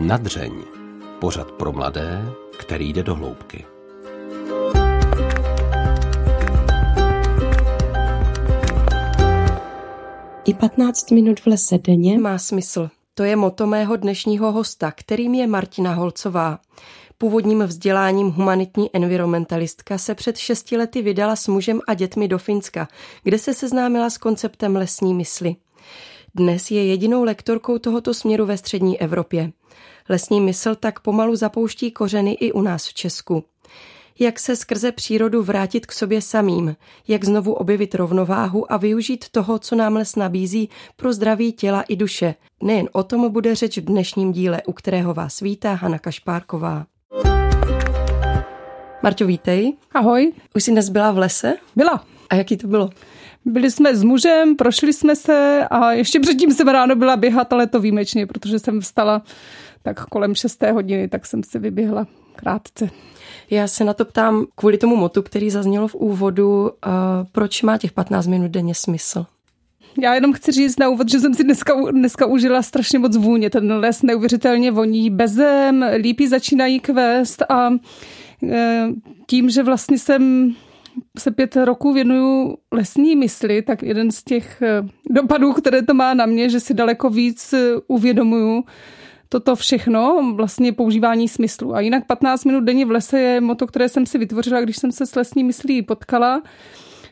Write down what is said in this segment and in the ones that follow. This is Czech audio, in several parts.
Nadřeň. Pořad pro mladé, který jde do hloubky. I 15 minut v lese denně má smysl. To je moto mého dnešního hosta, kterým je Martina Holcová. Původním vzděláním humanitní environmentalistka se před šesti lety vydala s mužem a dětmi do Finska, kde se seznámila s konceptem lesní mysli. Dnes je jedinou lektorkou tohoto směru ve střední Evropě. Lesní mysl tak pomalu zapouští kořeny i u nás v Česku. Jak se skrze přírodu vrátit k sobě samým, jak znovu objevit rovnováhu a využít toho, co nám les nabízí pro zdraví těla i duše. Nejen o tom bude řeč v dnešním díle, u kterého vás vítá Hana Kašpárková. Marťo, vítej. Ahoj. Už jsi dnes byla v lese? Byla. A jaký to bylo? Byli jsme s mužem, prošli jsme se a ještě předtím jsem ráno byla běhat, ale to výjimečně, protože jsem vstala tak kolem 6. hodiny, tak jsem se vyběhla krátce. Já se na to ptám kvůli tomu motu, který zaznělo v úvodu, uh, proč má těch 15 minut denně smysl? Já jenom chci říct na úvod, že jsem si dneska, dneska užila strašně moc vůně. Ten les neuvěřitelně voní bezem, lípy začínají kvést a e, tím, že vlastně jsem se pět roků věnuju lesní mysli, tak jeden z těch e, dopadů, které to má na mě, že si daleko víc uvědomuju, toto všechno, vlastně používání smyslu. A jinak 15 minut denně v lese je moto, které jsem si vytvořila, když jsem se s lesní myslí potkala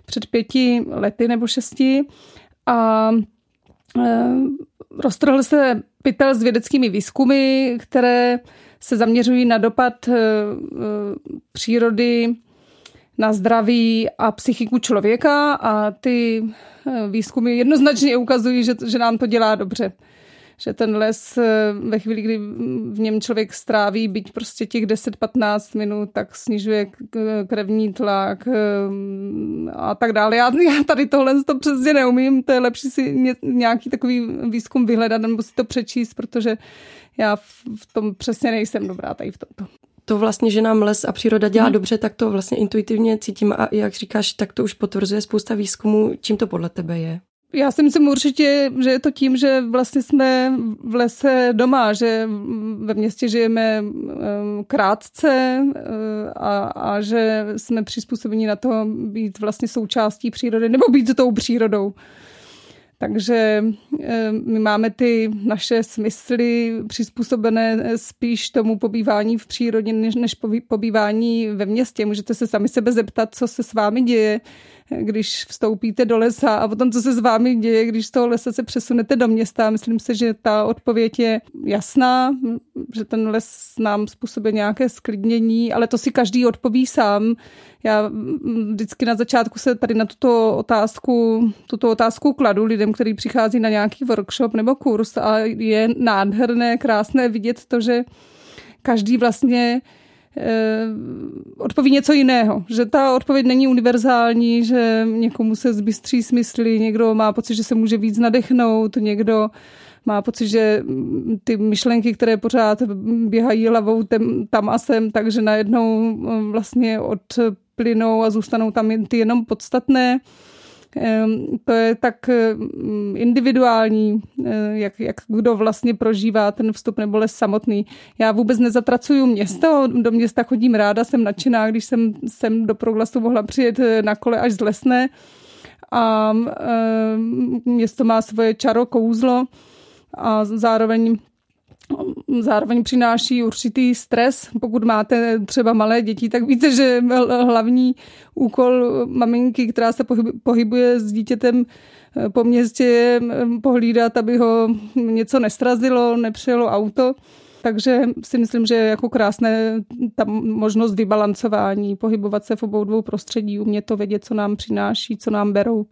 před pěti lety nebo šesti. A e, roztrhl se pytel s vědeckými výzkumy, které se zaměřují na dopad e, e, přírody na zdraví a psychiku člověka a ty výzkumy jednoznačně ukazují, že, že nám to dělá dobře že ten les eh, ve chvíli, kdy v něm člověk stráví byť prostě těch 10-15 minut, tak snižuje krevní tlak eh, a tak dále. Já, já tady tohle to přesně neumím, to je lepší si nějaký takový výzkum vyhledat nebo si to přečíst, protože já v tom přesně nejsem dobrá tady v tomto to vlastně, že nám les a příroda dělá hmm. dobře, tak to vlastně intuitivně cítím a jak říkáš, tak to už potvrzuje spousta výzkumů. Čím to podle tebe je? Já si myslím určitě, že je to tím, že vlastně jsme v lese doma, že ve městě žijeme krátce eh, a, a že jsme přizpůsobeni na to být vlastně součástí přírody nebo být tou přírodou. Takže my máme ty naše smysly přizpůsobené spíš tomu pobývání v přírodě, než, než pobývání ve městě. Můžete se sami sebe zeptat, co se s vámi děje, když vstoupíte do lesa a potom, co se s vámi děje, když z toho lesa se přesunete do města. Myslím si, že ta odpověď je jasná, že ten les nám způsobuje nějaké sklidnění, ale to si každý odpoví sám. Já vždycky na začátku se tady na tuto otázku, tuto otázku kladu lidem, který přichází na nějaký workshop nebo kurz a je nádherné, krásné vidět to, že každý vlastně odpoví něco jiného. Že ta odpověď není univerzální, že někomu se zbystří smysly, někdo má pocit, že se může víc nadechnout, někdo má pocit, že ty myšlenky, které pořád běhají hlavou tam a sem, takže najednou eh, vlastně odplynou a zůstanou tam ty jenom podstatné. To je tak individuální, eh, jak, jak kdo vlastně prožívá ten vstup nebo les samotný. Já vůbec nezatracuju město, do města chodím ráda, jsem nadšená, když jsem, jsem do proglasu mohla přijet eh, na kole až z Lesné a město má svoje čaro, kouzlo a zároveň zároveň přináší určitý stres. Pokud máte třeba malé děti, tak víte, že hlavní úkol maminky, která se pohybuje s dítětem eh, po městě, je eh, pohlídat, aby ho něco nestrazilo, nepřijelo auto. Takže si myslím, že je jako krásné ta možnost vybalancování, pohybovat se v obou dvou prostředí, umět to vědět, co nám přináší, co nám berou.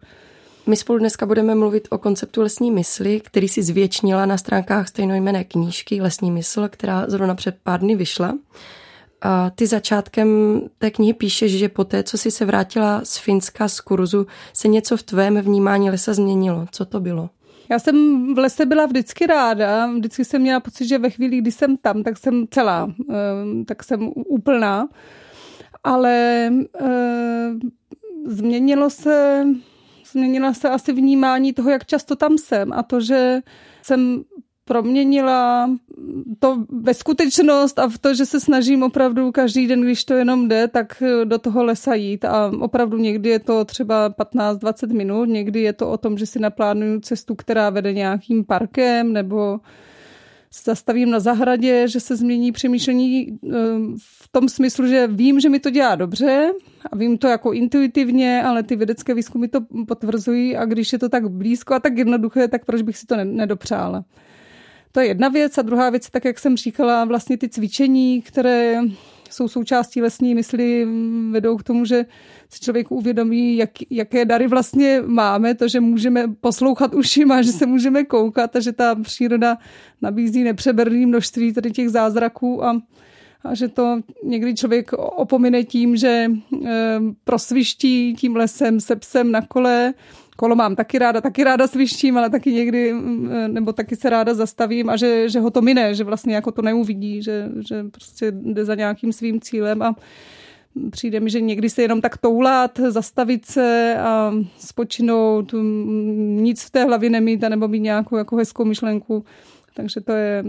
My spolu dneska budeme mluvit o konceptu lesní mysli, který si zvětšnila na stránkách stejnojmené knížky Lesní mysl, která zrovna před pár dny vyšla. A ty začátkem té knihy píšeš, že po té, co jsi se vrátila z Finska z kurzu, se něco v tvém vnímání lesa změnilo. Co to bylo? Já jsem v lese byla vždycky ráda, vždycky jsem měla pocit, že ve chvíli, kdy jsem tam, tak jsem celá, ehm, tak jsem úplná. Ale ehm, změnilo se změnila se asi vnímání toho, jak často tam jsem. A to, že jsem proměnila to ve skutečnost a v to, že se snažím opravdu každý den, když to jenom jde, tak do toho lesa jít. A opravdu někdy je to třeba 15-20 minut, někdy je to o tom, že si naplánuju cestu, která vede nějakým parkem nebo zastavím na zahradě, že se změní přemýšlení eh, v tom smyslu, že vím, že mi to dělá dobře a vím to jako intuitivně, ale ty vědecké výzkumy to potvrzují a když je to tak blízko a tak jednoduché, tak proč bych si to nedopřála. To je jedna věc a druhá věc, tak jak jsem říkala, vlastně ty cvičení, které jsou součástí lesní mysli, vedou k tomu, že si člověk uvědomí, jak, jaké dary vlastně máme, to, že můžeme poslouchat ušima, že se můžeme koukat a že ta příroda nabízí nepřeberné množství tady těch zázraků a, a že to někdy člověk opomine tím, že e, prosviští tím lesem se psem na kole, kolo mám taky ráda, taky ráda svištím, ale taky někdy, nebo taky se ráda zastavím a že, že ho to mine, že vlastně jako to neuvidí, že, že prostě jde za nějakým svým cílem a přijde mi, že někdy se jenom tak toulat, zastavit se a spočinout, nic v té hlavě nemít, nebo mít nějakou jako hezkou myšlenku. Takže to je,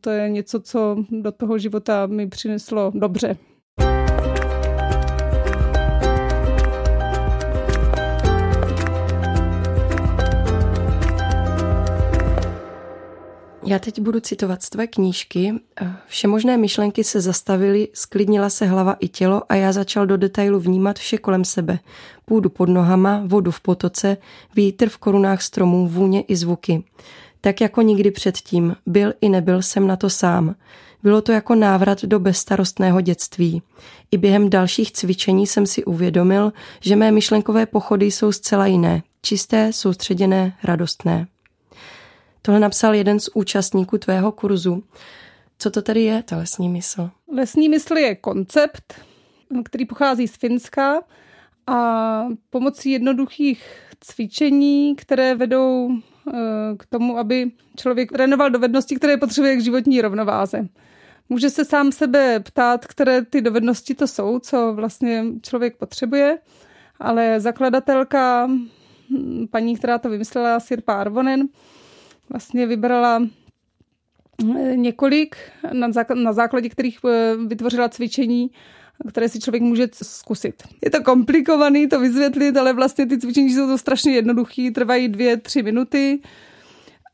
to je něco, co do toho života mi přineslo dobře. Já teď budu citovat z tvé knížky. Všemožné myšlenky se zastavily, sklidnila se hlava i tělo a já začal do detailu vnímat vše kolem sebe. Půdu pod nohama, vodu v potoce, vítr v korunách stromů, vůně i zvuky. Tak jako nikdy předtím, byl i nebyl jsem na to sám. Bylo to jako návrat do bezstarostného dětství. I během dalších cvičení jsem si uvědomil, že mé myšlenkové pochody jsou zcela jiné, čisté, soustředěné, radostné. Tohle napsal jeden z účastníků tvého kurzu. Co to tedy je, ta lesní mysl? Lesní mysl je koncept, který pochází z Finska a pomocí jednoduchých cvičení, které vedou eh, k tomu, aby člověk trénoval dovednosti, které potřebuje k životní rovnováze. Může se sám sebe ptát, které ty dovednosti to jsou, co vlastně člověk potřebuje, ale zakladatelka, hm, paní, která to vymyslela, Sirpa Arvonen, vlastně vybrala eh, několik, na základě kterých eh, vytvořila cvičení, které si člověk může zkusit. Je to komplikovaný to vysvětlit, ale vlastně ty cvičení jsou to strašně jednoduché, trvají dvě, tři minuty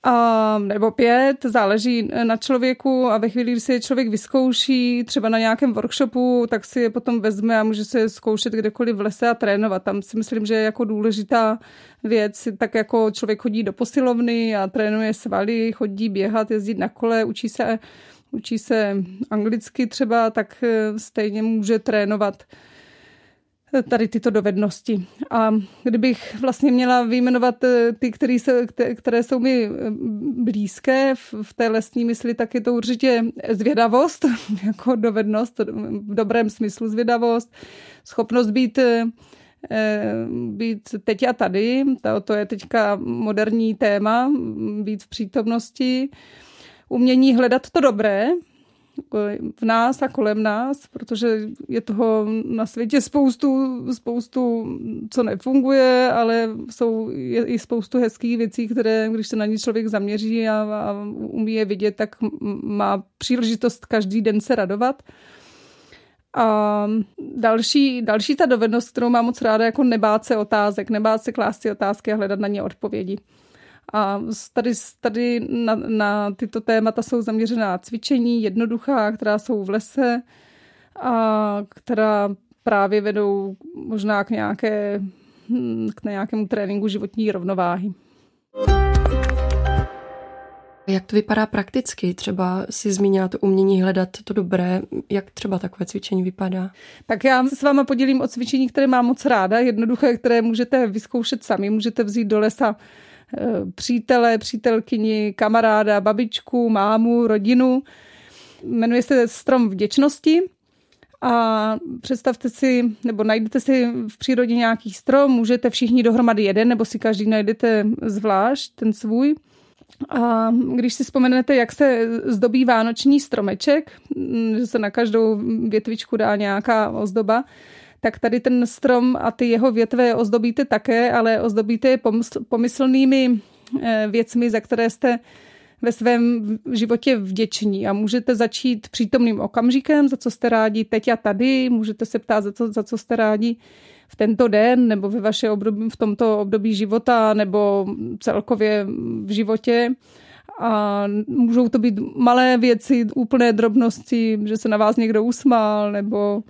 a, nebo pět, záleží na člověku a ve chvíli, kdy si je člověk vyzkouší, třeba na nějakém workshopu, tak si je potom vezme a může se zkoušet kdekoliv v lese a trénovat. Tam si myslím, že je jako důležitá věc, tak jako člověk chodí do posilovny a trénuje svaly, chodí běhat, jezdit na kole, učí se, učí se anglicky třeba, tak eh, stejně může trénovat tady tyto dovednosti. A kdybych vlastně měla vyjmenovat eh, ty, které, se, které jsou mi eh, blízké v té lesní mysli, tak je to určitě zvědavost, jako dovednost, v dobrém smyslu zvědavost, schopnost být eh, být teď a tady, to, to je teďka moderní téma, být v přítomnosti, umění hledat to dobré, v nás a kolem nás, protože je toho na světě spoustu, spoustu co nefunguje, ale jsou je i spoustu hezkých věcí, které, když se na ně člověk zaměří a, a umí je vidět, tak má příležitost každý den se radovat. A další, další ta dovednost, kterou mám moc ráda, jako nebát se otázek, nebát se klást si otázky a hledat na ně odpovědi. A tady, tady na, na tyto témata jsou zaměřená cvičení, jednoduchá, která jsou v lese a která právě vedou možná k, nějaké, hm, k nějakému tréninku životní rovnováhy. Jak to vypadá prakticky? Třeba si zmínila to umění hledat to dobré. Jak třeba takové cvičení vypadá? Tak já se s váma podělím o cvičení, které mám moc ráda, jednoduché, které můžete vyzkoušet sami. Můžete vzít do lesa přítele, přítelkyni, kamaráda, babičku, mámu, rodinu. Jmenuje se Strom vděčnosti a představte si, nebo najdete si v přírodě nějaký strom, můžete všichni dohromady jeden, nebo si každý najdete zvlášť ten svůj. A když si vzpomenete, jak se zdobí vánoční stromeček, mm, že se na každou větvičku dá nějaká ozdoba, tak tady ten strom a ty jeho větve ozdobíte také, ale ozdobíte je pomysl, pomyslnými eh, věcmi, za které jste ve svém životě vděční a můžete začít přítomným okamžikem, za co jste rádi teď a tady, můžete se ptát, za co, za co jste rádi v tento den nebo ve vaše období, v tomto období života nebo celkově v životě. A můžou to být malé věci, úplné drobnosti, že se na vás někdo usmál nebo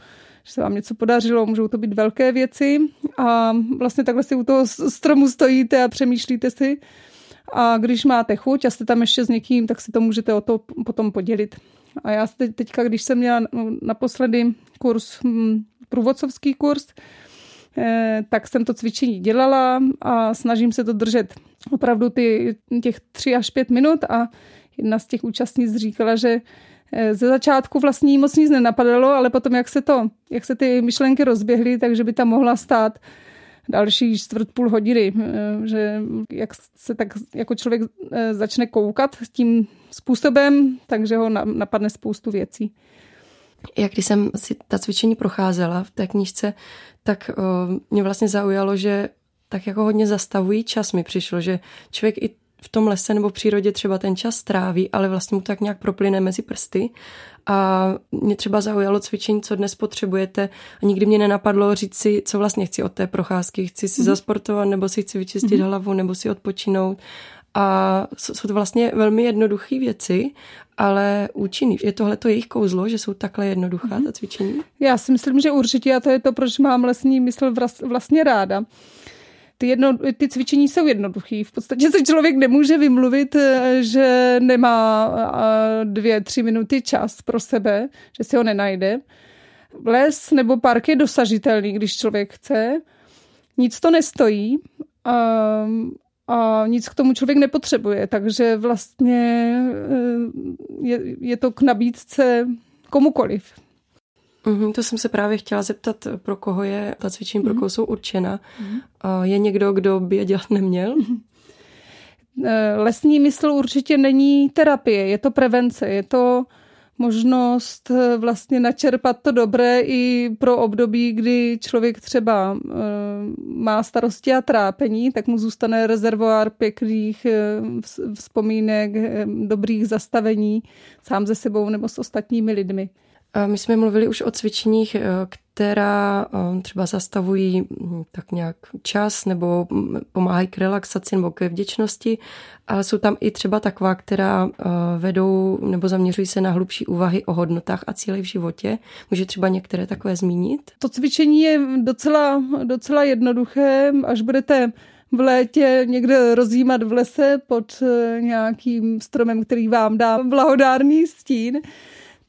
že se vám něco podařilo, můžou to být velké věci. A vlastně takhle si u toho stromu stojíte a přemýšlíte si. A když máte chuť a jste tam ještě s někým, tak si to můžete o to potom podělit. A já teď, teďka, když jsem měla naposledy kurz, hm, průvodcovský kurz, eh, tak jsem to cvičení dělala a snažím se to držet opravdu ty, těch tři až pět minut. A jedna z těch účastnic říkala, že ze začátku vlastně moc nic nenapadalo, ale potom, jak se, to, jak se ty myšlenky rozběhly, takže by tam mohla stát další čtvrt půl hodiny, eh, že jak se tak jako člověk eh, začne koukat tím způsobem, takže ho napadne spoustu věcí. Jak když jsem si ta cvičení procházela v té knížce, tak mě vlastně zaujalo, že tak jako hodně zastavují čas mi přišlo, že člověk i v tom lese nebo v přírodě třeba ten čas tráví, ale vlastně mu tak nějak proplyne mezi prsty. A mě třeba zaujalo cvičení, co dnes potřebujete a nikdy mě nenapadlo říct si, co vlastně chci od té procházky. Chci si mm-hmm. zasportovat, nebo si chci vyčistit mm-hmm. hlavu, nebo si odpočinout. A jsou to vlastně velmi jednoduché věci, ale účinný. Je tohle to jejich kouzlo, že jsou takhle jednoduchá mm-hmm. ta cvičení? Já si myslím, že určitě a to je to, proč mám lesní mysl vlastně ráda ty, jedno, ty cvičení jsou jednoduchý. V podstatě se člověk nemůže vymluvit, eh, že nemá eh, dvě, tři minuty čas pro sebe, že si ho nenajde. Les nebo park je dosažitelný, když člověk chce. Nic to nestojí a, a nic k tomu člověk nepotřebuje, takže vlastně eh, je, je to k nabídce komukoliv. Mm-hmm, to jsem se právě chtěla zeptat, pro koho je ta cvičení, mm-hmm. pro koho jsou určena. Mm-hmm. Je někdo, kdo by je dělat neměl? Mm-hmm. Lesní mysl určitě není terapie, je to prevence, je to možnost eh, vlastně načerpat to dobré i pro období, kdy člověk třeba eh, má starosti a trápení, tak mu zůstane rezervoár pěkných vzpomínek, dobrých zastavení sám ze sebou nebo s ostatními lidmi. My jsme mluvili už o cvičeních, eh, která eh, třeba zastavují hm, tak nějak čas nebo hm, pomáhají k relaxaci nebo ke vděčnosti, ale jsou tam i třeba taková, která eh, vedou nebo zaměřují se na hlubší úvahy o hodnotách a cílech v životě. Může třeba některé takové zmínit? To cvičení je docela, docela jednoduché, až budete v létě někde rozjímat v lese pod nějakým stromem, který vám dá blahodárný stín,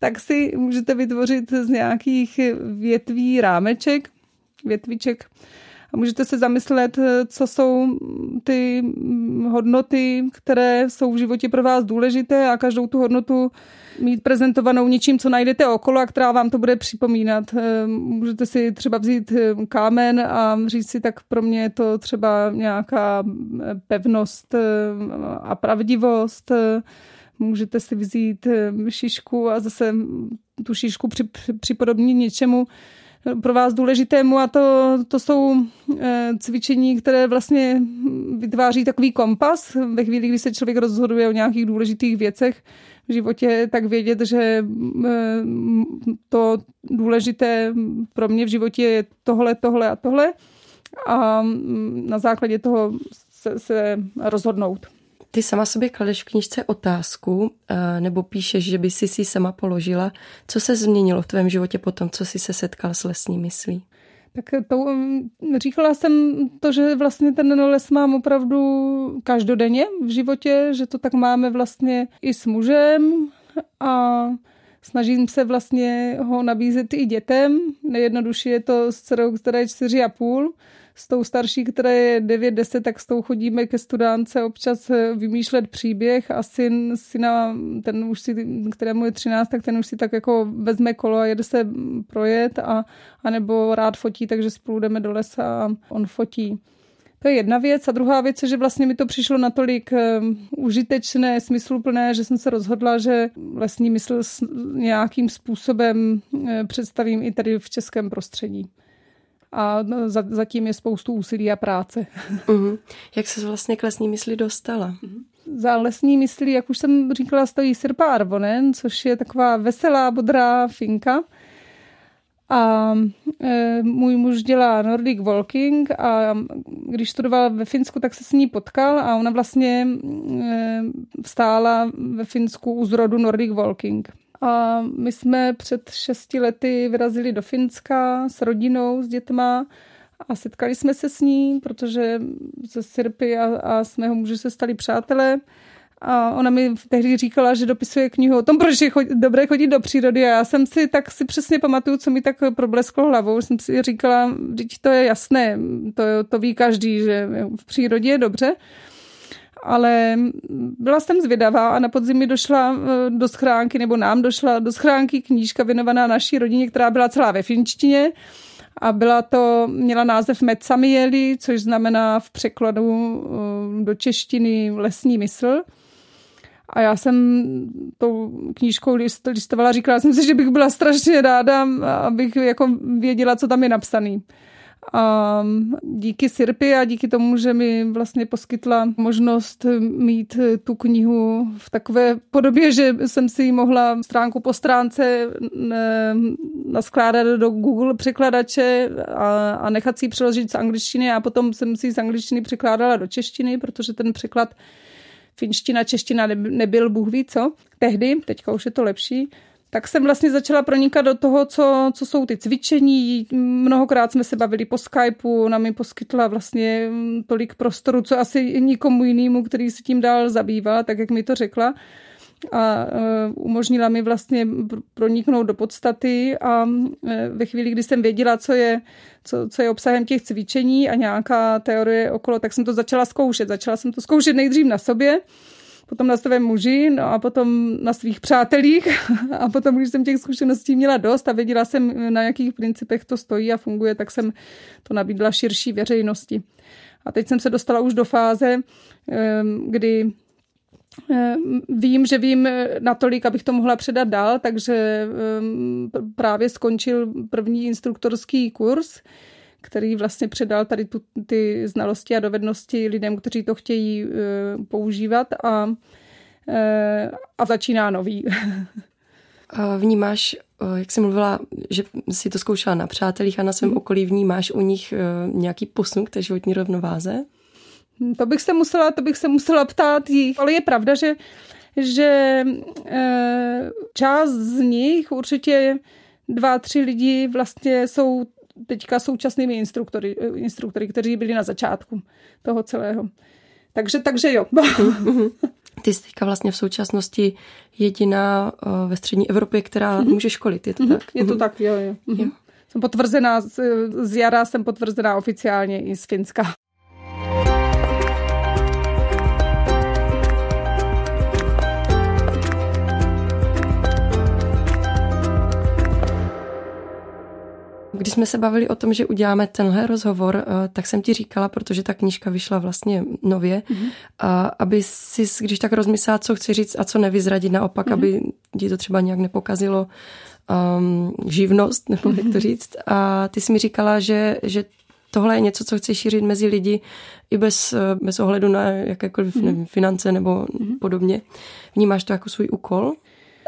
tak si můžete vytvořit z nějakých větví rámeček, větviček a můžete se zamyslet, co jsou ty hodnoty, které jsou v životě pro vás důležité a každou tu hodnotu mít prezentovanou něčím, co najdete okolo a která vám to bude připomínat. Můžete si třeba vzít kámen a říct si, tak pro mě je to třeba nějaká pevnost a pravdivost, můžete si vzít eh, šišku a zase tu šišku připodobnit něčemu pro vás důležitému a to, to jsou eh, cvičení, které vlastně vytváří takový kompas ve chvíli, kdy se člověk rozhoduje o nějakých důležitých věcech v životě, tak vědět, že eh, to důležité pro mě v životě je tohle, tohle a tohle a mm, na základě toho se, se rozhodnout. Ty sama sobě kladeš v knižce otázku, eh, nebo píšeš, že by si si sama položila. Co se změnilo v tvém životě potom, co jsi se setkal s lesní myslí? Tak to, mm, říkala jsem to, že vlastně ten les mám opravdu každodenně v životě, že to tak máme vlastně i s mužem a snažím se vlastně ho nabízet i dětem. Nejjednodušší je to s dcerou, která je čtyři a půl, s tou starší, která je 9-10, tak s tou chodíme ke studánce občas eh, vymýšlet příběh a syn, syna, ten už si, kterému je 13, tak ten už si tak jako vezme kolo a jede se projet a, a nebo rád fotí, takže spolu jdeme do lesa a on fotí. To je jedna věc. A druhá věc je, že vlastně mi to přišlo natolik um, užitečné, smysluplné, že jsem se rozhodla, že lesní mysl nějakým způsobem uh, představím i tady v českém prostředí a no, zatím je spoustu úsilí a práce. Uh-huh. Jak se vlastně k lesní mysli dostala? Uh-huh. za lesní myslí, jak už jsem říkala, stojí Sirpa Arvonen, což je taková veselá, bodrá finka. A e, můj muž dělá Nordic Walking a když studoval ve Finsku, tak se s ní potkal a ona vlastně e, vstála ve Finsku u zrodu Nordic Walking. A my jsme před šesti lety vyrazili do Finska s rodinou, s dětma a setkali jsme se s ní, protože ze Sirpy a, a s mého muže se stali přátelé. A ona mi tehdy říkala, že dopisuje knihu o tom, proč je chod, dobré chodit do přírody. A já jsem si tak si přesně pamatuju, co mi tak problesklo hlavou. Jsem si říkala, teď to je jasné, to, to ví každý, že v přírodě je dobře. Ale byla jsem zvědavá a na podzim mi došla eh, do schránky, nebo nám došla do schránky knížka věnovaná naší rodině, která byla celá ve finštině a byla to, měla název Metsamieli, což znamená v překladu eh, do češtiny lesní mysl. A já jsem tou knížkou list, listovala, říkala jsem si, že bych byla strašně ráda, abych jako věděla, co tam je napsaný. A díky Sirpy a díky tomu, že mi vlastně poskytla možnost mít tu knihu v takové podobě, že jsem si ji mohla stránku po stránce naskládat do Google překladače a, a nechat si ji přeložit z angličtiny a potom jsem si ji z angličtiny překládala do češtiny, protože ten překlad finština, čeština nebyl bůh ví co. Tehdy, teďka už je to lepší, tak jsem vlastně začala pronikat do toho, co, co jsou ty cvičení. Mnohokrát jsme se bavili po Skypeu, ona mi poskytla vlastně tolik prostoru, co asi nikomu jinému, který se tím dál zabýval, tak jak mi to řekla a uh, umožnila mi vlastně proniknout do podstaty a uh, ve chvíli, kdy jsem věděla, co je, co, co je obsahem těch cvičení a nějaká teorie okolo, tak jsem to začala zkoušet. Začala jsem to zkoušet nejdřív na sobě, potom na svém muži, no a potom na svých přátelích a potom, když jsem těch zkušeností měla dost a věděla jsem, na jakých principech to stojí a funguje, tak jsem to nabídla širší veřejnosti. A teď jsem se dostala už do fáze, kdy Vím, že vím natolik, abych to mohla předat dál, takže právě skončil první instruktorský kurz, který vlastně předal tady tu, ty znalosti a dovednosti lidem, kteří to chtějí uh, používat a, uh, a začíná nový. Vnímáš, jak jsi mluvila, že si to zkoušela na přátelích a na svém mm. okolí, vnímáš u nich nějaký posun k té životní rovnováze? Hm, to bych se musela, to bych se musela ptát jí. Ale je pravda, že, že část z nich, určitě dva, tři lidi vlastně jsou teďka současnými instruktory, instruktory, kteří byli na začátku toho celého. Takže, takže jo. Ty jsi teďka vlastně v současnosti jediná eh, ve střední Evropě, která mm-hmm. může školit, je to mm-hmm. tak? Je to mm-hmm. tak, jo, jo. Mm-hmm. jo. Jsem potvrzená, z, z jara jsem potvrzená oficiálně i z Finska. Když jsme se bavili o tom, že uděláme tenhle rozhovor, eh, tak jsem ti říkala, protože ta knížka vyšla vlastně nově, mm-hmm. aby si, když tak rozmyslela, co chci říct a co nevyzradit, naopak, mm-hmm. aby ti to třeba nějak nepokazilo um, živnost, nebo jak to mhm. říct. A ty jsi mi říkala, že, že tohle je něco, co chci šířit mezi lidi i bez, eh, bez ohledu na jakékoliv mm-hmm. nevím, finance nebo mm-hmm. podobně. Vnímáš to jako svůj úkol?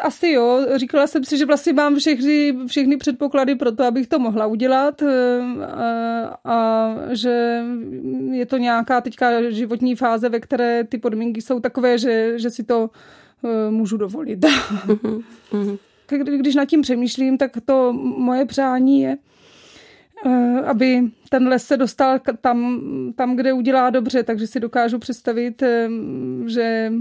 Asi jo, říkala jsem si, že vlastně mám všechny, všechny předpoklady pro to, abych to mohla udělat eh, a, a že je to nějaká teďka životní fáze, ve které ty podmínky jsou takové, že, že si to uh, můžu dovolit. Mhm, Když nad tím přemýšlím, tak to moje přání je, Eh, aby ten les se dostal tam, tam, kde udělá dobře, takže si dokážu představit, eh, že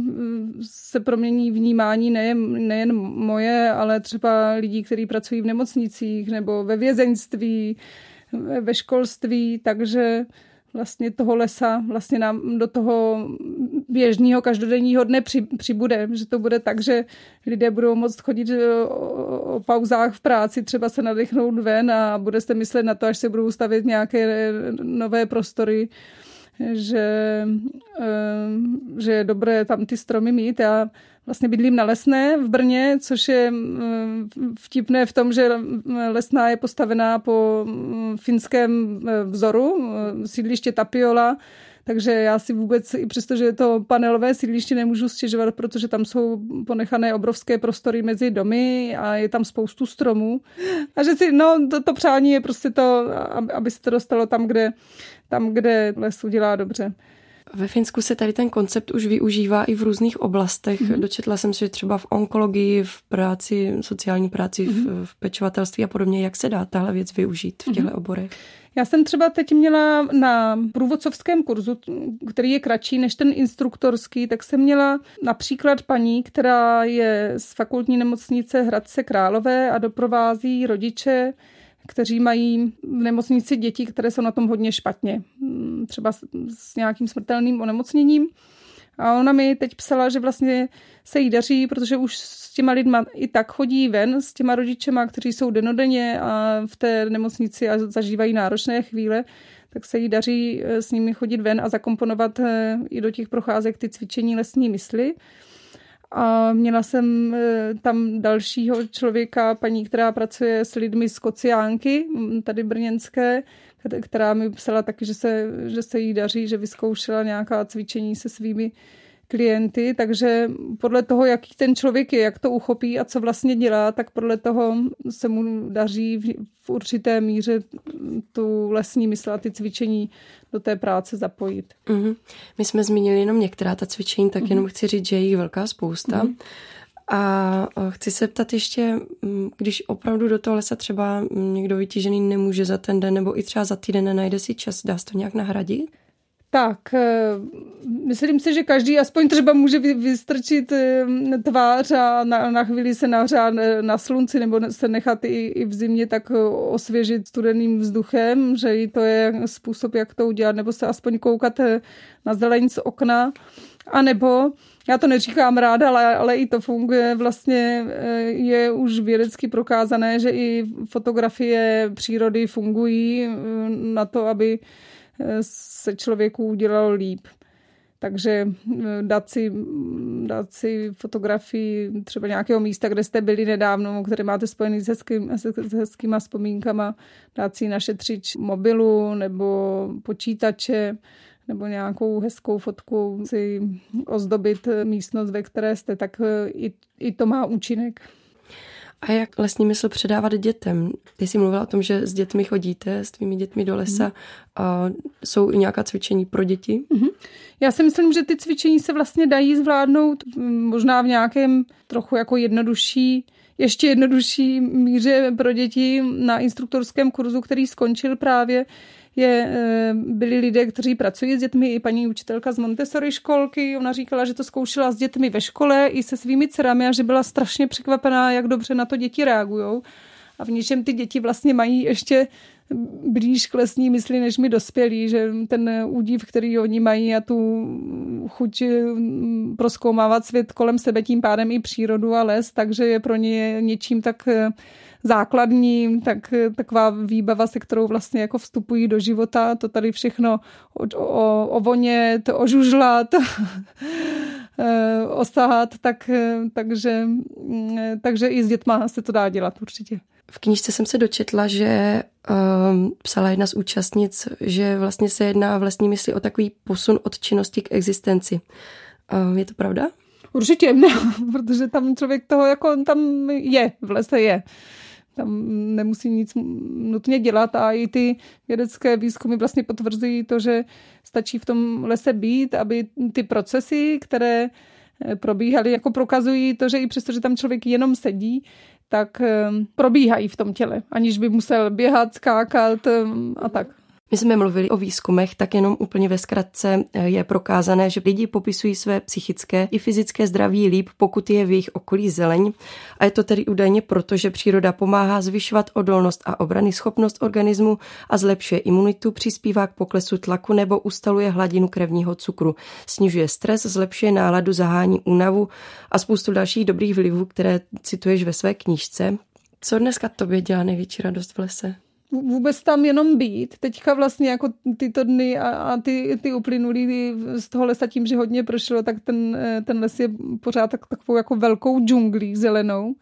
se promění vnímání nejen, nejen moje, ale třeba lidí, kteří pracují v nemocnicích nebo ve vězeňství, ve školství, takže vlastně toho lesa vlastně nám do toho běžného každodenního dne při, přibude, že to bude tak, že lidé budou moct chodit o, pauzách v práci, třeba se nadechnout ven a bude se myslet na to, až se budou stavět nějaké nové prostory, že, eh, že je dobré tam ty stromy mít. Já vlastně bydlím na Lesné v Brně, což je mm, vtipné v tom, že Lesná je postavená po mm, finském eh, vzoru, eh, sídliště Tapiola, Takže já si vůbec, i přesto, že je to panelové sídliště, nemůžu stěžovat, protože tam jsou ponechané obrovské prostory mezi domy a je tam spoustu stromů. A že si, no, to, to přání je prostě to, aby se to dostalo tam, kde, tam, kde les udělá dobře. Ve Finsku se tady ten koncept už využívá i v různých oblastech. Mm-hmm. Dočetla jsem se, že třeba v onkologii, v práci, sociální práci, mm-hmm. v, mhm. v pečovatelství a podobně. Jak se dá tahle věc využít v těchto mm-hmm. oborech? Já jsem třeba teď měla na průvodcovském kurzu, který je kratší než ten instruktorský, tak jsem měla například paní, která je z fakultní nemocnice Hradce Králové a doprovází rodiče kteří mají v nemocnici děti, které jsou na tom hodně špatně, mm, třeba s nějakým smrtelným onemocněním. A ona mi teď psala, že vlastně se jí daří, protože už s těma lidma i tak chodí ven, s těma rodičema, kteří jsou denodenně a v té nemocnici a zažívají náročné chvíle, tak se jí daří eh, s nimi chodit ven a zakomponovat eh, i do těch procházek ty cvičení lesní mysli. A měla jsem eh, tam dalšího člověka, paní, která pracuje s lidmi z Kociánky, tady brněnské, která mi psala taky, že se, že se jí daří, že vyzkoušela nějaká cvičení se svými klienty, takže podle toho, jaký ten člověk je, jak to uchopí a co vlastně dělá, tak podle toho se mu daří v, v určité míře tu lesní mysl a ty cvičení do té práce zapojit. Mm-hmm. My jsme zmínili jenom některá ta cvičení, tak mm-hmm. jenom chci říct, že je jich velká spousta. Mm-hmm. A chci se ptat ještě, když opravdu do toho lesa třeba někdo vytížený nemůže za ten den nebo i třeba za týden nenajde si čas, dá se to nějak nahradit? Tak, eh, myslím si, že každý aspoň třeba může vystrčit eh, tvář a na, na chvíli se nahřát eh, na slunci nebo se nechat i, i v zimě tak osvěžit studeným vzduchem, že i to je způsob, jak to udělat, nebo se aspoň koukat na zeleň z okna, a nebo já to neříkám ráda, ale, ale i to funguje. Vlastně je už vědecky prokázané, že i fotografie přírody fungují na to, aby se člověku udělalo líp. Takže eh, dát si, dát si fotografii třeba nějakého místa, kde jste byli nedávno, které máte spojený s, hezkým, s hezkýma vzpomínkama, dát si našetřič mobilu nebo počítače, nebo nějakou hezkou fotku si ozdobit místnost, ve které jste, tak eh, i, i to má účinek. A jak lesní mysl předávat dětem? Ty jsi mluvila o tom, že s dětmi chodíte, s tvými dětmi do lesa. Mm. A jsou i nějaká cvičení pro děti? Mm-hmm. Já si myslím, že ty cvičení se vlastně dají zvládnout možná v nějakém trochu jako jednodušší ještě jednodušší míře pro děti na instruktorském kurzu, který skončil právě je, eh, byli lidé, kteří pracují s dětmi, i paní učitelka z Montessori školky, ona říkala, že to zkoušela s dětmi ve škole i se svými dcerami a že byla strašně překvapená, jak dobře na to děti reagují. A v něčem ty děti vlastně mají ještě blíž k lesní mysli, než my dospělí, že ten údiv, který oni mají a tu chuť mm, proskoumávat svět kolem sebe, tím pádem i přírodu a les, takže je pro ně něčím tak eh, základní, tak taková výbava, se kterou vlastně jako vstupují do života, to tady všechno o, ovonět, ožužlat, eh, osahat, tak, takže, takže i s dětma se to dá dělat určitě. V knížce jsem se dočetla, že um, psala jedna z účastnic, že vlastně se jedná v lesní mysli o takový posun od činnosti k existenci. Um, je to pravda? Určitě ne, protože tam člověk toho jako tam je, v lese je tam nemusí nic nutně dělat a i ty vědecké výzkumy vlastně potvrzují to, že stačí v tom lese být, aby ty procesy, které eh, probíhaly, jako prokazují to, že i přesto, že tam člověk jenom sedí, tak eh, probíhají v tom těle, aniž by musel běhat, skákat eh, a tak. My jsme mluvili o výzkumech, tak jenom úplně ve zkratce eh, je prokázané, že lidi popisují své psychické i fyzické zdraví líp, pokud je v jejich okolí zeleň. A je to tedy údajně proto, že příroda pomáhá zvyšovat odolnost a obrany schopnost organismu a zlepšuje imunitu, přispívá k poklesu tlaku nebo ustaluje hladinu krevního cukru, snižuje stres, zlepšuje náladu, zahání únavu a spoustu dalších dobrých vlivů, které cituješ ve své knížce. Co dneska tobě dělá největší radost v lese? Vůbec tam jenom být. Teďka vlastně jako tyto dny a, a ty, ty uplynulý z toho lesa tím, že hodně prošlo, tak ten, ten les je pořád tak, takovou jako velkou džunglí zelenou.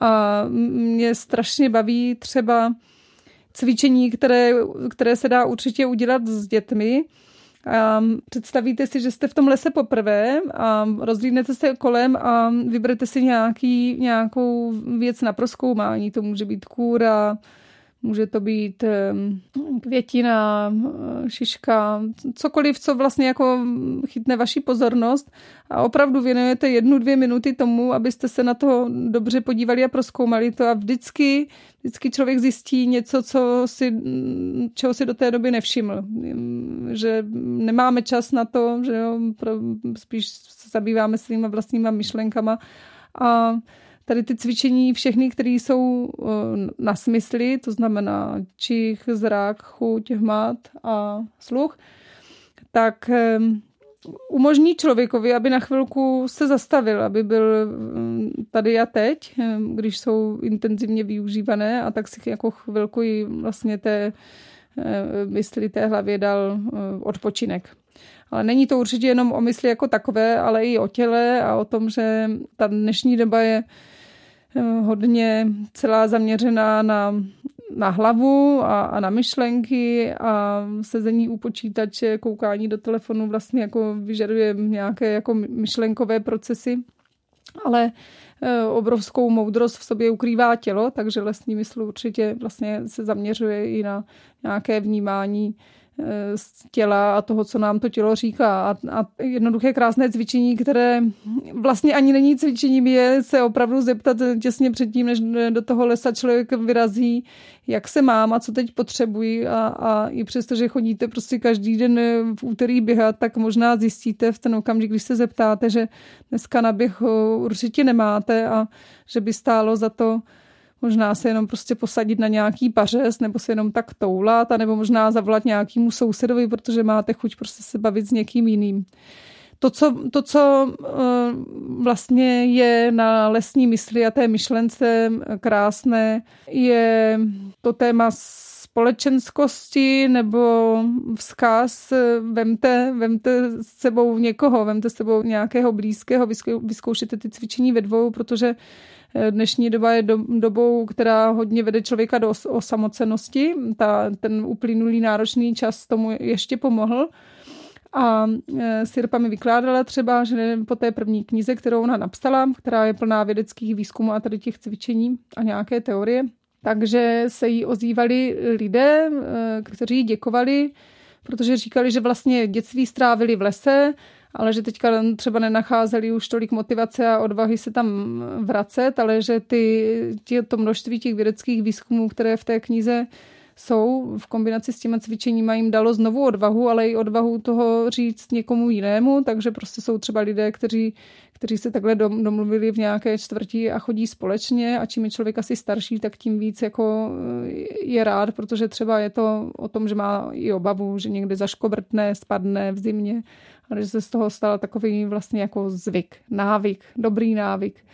A mě strašně baví třeba cvičení, které, které se dá určitě udělat s dětmi. A představíte si, že jste v tom lese poprvé a rozlídnete se kolem a vyberete si nějaký, nějakou věc na proskoumání. To může být kůra, Může to být květina, šiška, cokoliv, co vlastně jako chytne vaši pozornost. A opravdu věnujete jednu, dvě minuty tomu, abyste se na to dobře podívali a proskoumali to. A vždycky, vždycky člověk zjistí něco, co si, čeho si do té doby nevšiml. Že nemáme čas na to, že jo, spíš se zabýváme svýma vlastníma myšlenkama. A tady ty cvičení všechny, které jsou eh, na smysly, to znamená čich, zrak, chuť, hmat a sluch, tak ehm, umožní člověkovi, aby na chvilku se zastavil, aby byl mm, tady a teď, ehm, když jsou intenzivně využívané a tak si jako chvilku i vlastně té eh, mysli té hlavě dal eh, odpočinek. Ale není to určitě jenom o mysli jako takové, ale i o těle a o tom, že ta dnešní doba je hodně celá zaměřená na, na hlavu a, a na myšlenky a sezení u počítače, koukání do telefonu vlastně jako vyžaduje nějaké jako myšlenkové procesy. Ale e, obrovskou moudrost v sobě ukrývá tělo, takže lesní mysl určitě vlastně se zaměřuje i na nějaké vnímání Eh, z těla a toho, co nám to tělo říká. A, a jednoduché krásné cvičení, které vlastně ani není cvičením, je se opravdu zeptat těsně předtím, než do toho lesa člověk vyrazí, jak se mám a co teď potřebuji. A, a i přesto, že chodíte prostě každý den v úterý běhat, tak možná zjistíte v ten okamžik, když se zeptáte, že dneska na běh určitě nemáte a že by stálo za to možná se jenom prostě posadit na nějaký pařez, nebo se jenom tak toulat, nebo možná zavolat nějakému sousedovi, protože máte chuť prostě se bavit s někým jiným. To, co, to, co eh, vlastně je na lesní mysli a té myšlence krásné, je to téma společenskosti nebo vzkaz, vemte, vemte s sebou někoho, vemte s sebou nějakého blízkého, vyzkoušete ty cvičení ve dvou, protože Dnešní doba je do, dobou, která hodně vede člověka do osamocenosti. Ta, ten uplynulý náročný čas tomu ještě pomohl. A e, Sirpa mi vykládala třeba, že po té první knize, kterou ona napsala, která je plná vědeckých výzkumů a tady těch cvičení a nějaké teorie, takže se jí ozývali lidé, e, kteří děkovali, protože říkali, že vlastně dětství strávili v lese, ale že teďka třeba nenacházeli už tolik motivace a odvahy se tam vracet, ale že ty, ty to množství těch vědeckých výzkumů, které v té knize jsou v kombinaci s těma cvičeníma jim dalo znovu odvahu, ale i odvahu toho říct někomu jinému, takže prostě jsou třeba lidé, kteří, kteří se takhle domluvili v nějaké čtvrtí a chodí společně a čím je člověk asi starší, tak tím víc jako je rád, protože třeba je to o tom, že má i obavu, že někde zaškobrtne, spadne v zimě ale že se z toho stal takový vlastně jako zvyk, návyk, dobrý návyk,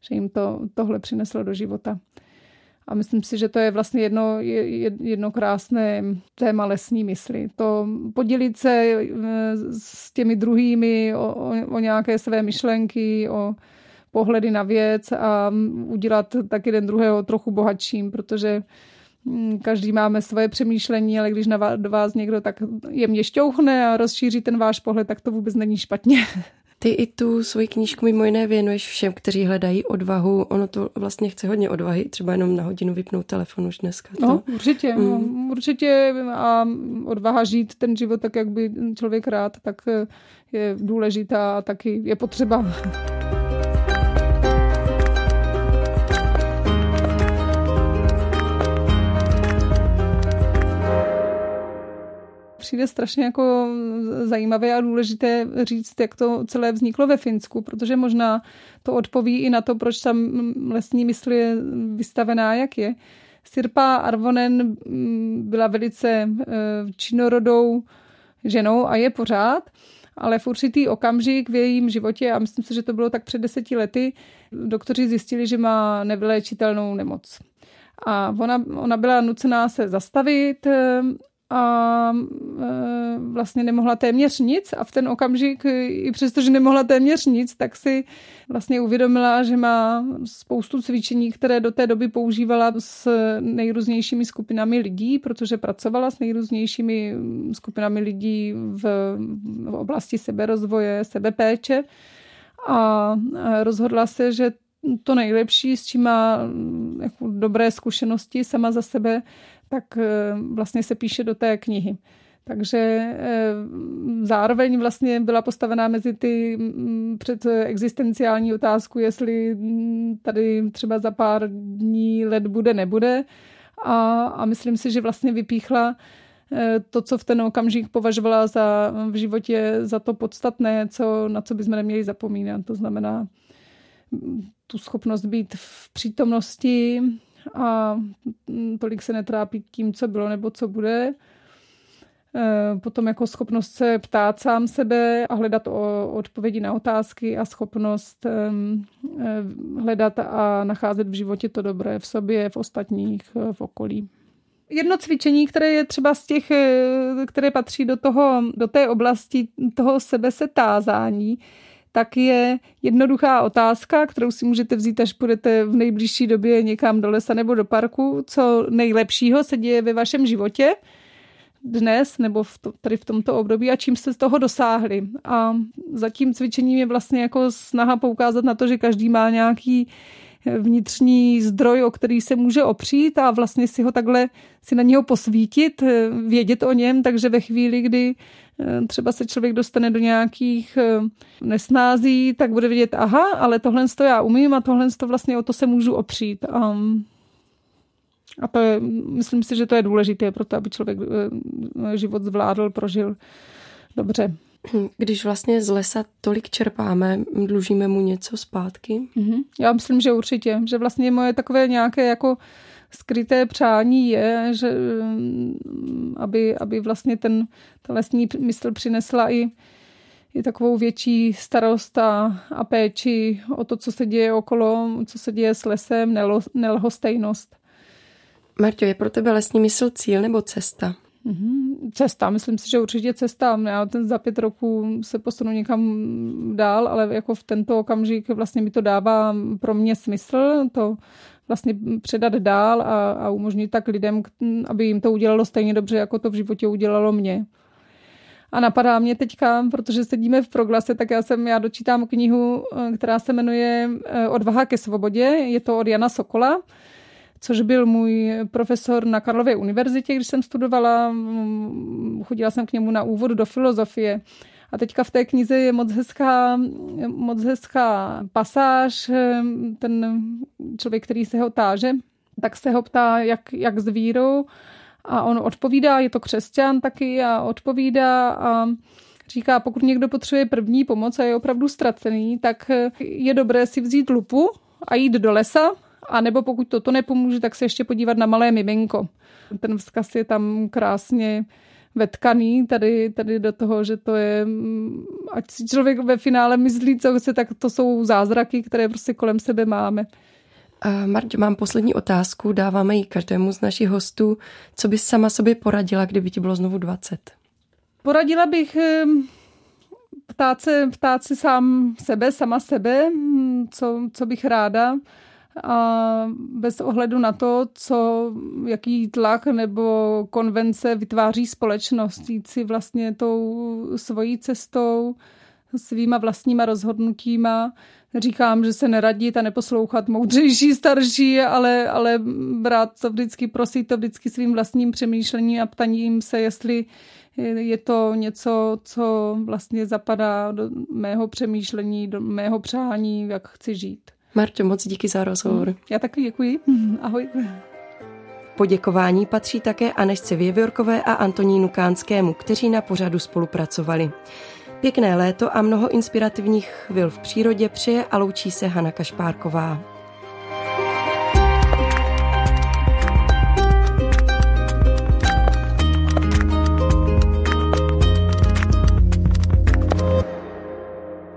že jim to, tohle přineslo do života. A myslím si, že to je vlastně jedno, jedno krásné téma lesní mysli. To podělit se eh, s těmi druhými o, o, nějaké své myšlenky, o pohledy na věc a udělat tak jeden druhého trochu bohatším, protože Hmm, každý máme svoje přemýšlení, ale když na vás, do vás někdo tak jemně šťouchne a rozšíří ten váš pohled, tak to vůbec není špatně. Ty i tu svoji knížku mimo jiné věnuješ všem, kteří hledají odvahu. Ono to vlastně chce hodně odvahy, třeba jenom na hodinu vypnout telefon už dneska. To... No, určitě. Mm. No, určitě a odvaha žít ten život tak, jak by člověk rád, tak je důležitá a taky je potřeba. Přijde strašně jako zajímavé a důležité říct, jak to celé vzniklo ve Finsku, protože možná to odpoví i na to, proč tam lesní mysl je vystavená, jak je. Sirpa Arvonen mm, byla velice eh, činorodou ženou a je pořád, ale v určitý okamžik v jejím životě, a myslím si, že to bylo tak před deseti lety, doktoři zjistili, že má nevyléčitelnou nemoc. A ona, ona byla nucená se zastavit, eh, a e, vlastně nemohla téměř nic a v ten okamžik, i přesto, že nemohla téměř nic, tak si vlastně uvědomila, že má spoustu cvičení, které do té doby používala s nejrůznějšími skupinami lidí, protože pracovala s nejrůznějšími skupinami lidí v, v oblasti seberozvoje, sebepéče a rozhodla se, že to nejlepší, s čím má jako dobré zkušenosti sama za sebe, tak eh, vlastně se píše do té knihy. Takže eh, zároveň vlastně byla postavená mezi ty mm, před existenciální otázku, jestli mm, tady třeba za pár dní let bude, nebude. A, a myslím si, že vlastně vypíchla eh, to, co v ten okamžik považovala za v životě za to podstatné, co, na co bychom neměli zapomínat. To znamená mm, tu schopnost být v přítomnosti, a tolik se netrápí tím, co bylo nebo co bude. E, potom jako schopnost se ptát sám sebe a hledat odpovědi na otázky a schopnost e, hledat a nacházet v životě to dobré v sobě, v ostatních, v okolí. Jedno cvičení, které je třeba z těch, e, které patří do, toho, do té oblasti toho sebesetázání, tak je jednoduchá otázka, kterou si můžete vzít, až půjdete v nejbližší době někam do lesa nebo do parku. Co nejlepšího se děje ve vašem životě dnes nebo v to, tady v tomto období a čím jste z toho dosáhli. A za tím cvičením je vlastně jako snaha poukázat na to, že každý má nějaký vnitřní zdroj, o který se může opřít a vlastně si ho takhle, si na něho posvítit, vědět o něm, takže ve chvíli, kdy Eh, třeba se člověk dostane do nějakých eh, nesnází, tak bude vidět, aha, ale tohle to já umím a tohle to vlastně o to se můžu opřít. A, a to je, myslím si, že to je důležité pro to, aby člověk eh, život zvládl, prožil dobře. Když vlastně z lesa tolik čerpáme, dlužíme mu něco zpátky? Mm-hmm. Já myslím, že určitě. Že vlastně moje takové nějaké jako skryté přání je, že mm, aby, aby vlastně ten, ta lesní mysl přinesla i, i takovou větší starost a, a péči o to, co se děje okolo, co se děje s lesem, nelhostejnost. Marťo, je pro tebe lesní mysl cíl nebo cesta? Mm-hmm. Cesta, myslím si, že určitě cesta. Já ten za pět roků se posunu někam dál, ale jako v tento okamžik vlastně mi to dává pro mě smysl, to vlastně předat dál a, a umožnit tak lidem, aby jim to udělalo stejně dobře, jako to v životě udělalo mě. A napadá mě teďka, protože sedíme v proglase, tak já jsem, já dočítám knihu, eh, která se jmenuje eh, Odvaha ke svobodě. Je to od Jana Sokola, což byl můj profesor na Karlově univerzitě, když jsem studovala. Chodila jsem k němu na úvod do filozofie. A teďka v té knize je moc hezká, moc hezká pasáž. Ten člověk, který se ho táže, tak se ho ptá, jak, jak s vírou. A on odpovídá, je to křesťan taky, a odpovídá a říká, pokud někdo potřebuje první pomoc a je opravdu ztracený, tak je dobré si vzít lupu a jít do lesa, a nebo pokud toto nepomůže, tak se ještě podívat na malé miminko. Ten vzkaz je tam krásně vetkaný tady, tady do toho, že to je, mm, ať si člověk ve finále myslí, co chce, tak to jsou zázraky, které prostě kolem sebe máme. Marť, mám poslední otázku, dáváme ji každému z našich hostů. Co bys sama sobě poradila, kdyby ti bylo znovu 20? Poradila bych ptát se, ptát se sám sebe, sama sebe, hm, co, co bych ráda a bez ohledu na to, co, jaký tlak nebo konvence vytváří společnost, jít si vlastně tou svojí cestou, svýma vlastníma rozhodnutíma. Říkám, že se neradit a neposlouchat moudřejší, starší, ale, ale brát to vždycky, prosit to vždycky svým vlastním přemýšlením a ptaním se, jestli je to něco, co vlastně zapadá do mého přemýšlení, do mého přání, jak chci žít. Marto, moc díky za rozhovor. Já taky děkuji. Ahoj. Poděkování patří také Anešce Věviorkové a Antonínu Kánskému, kteří na pořadu spolupracovali. Pěkné léto a mnoho inspirativních chvil v přírodě přeje a loučí se Hana Kašpárková.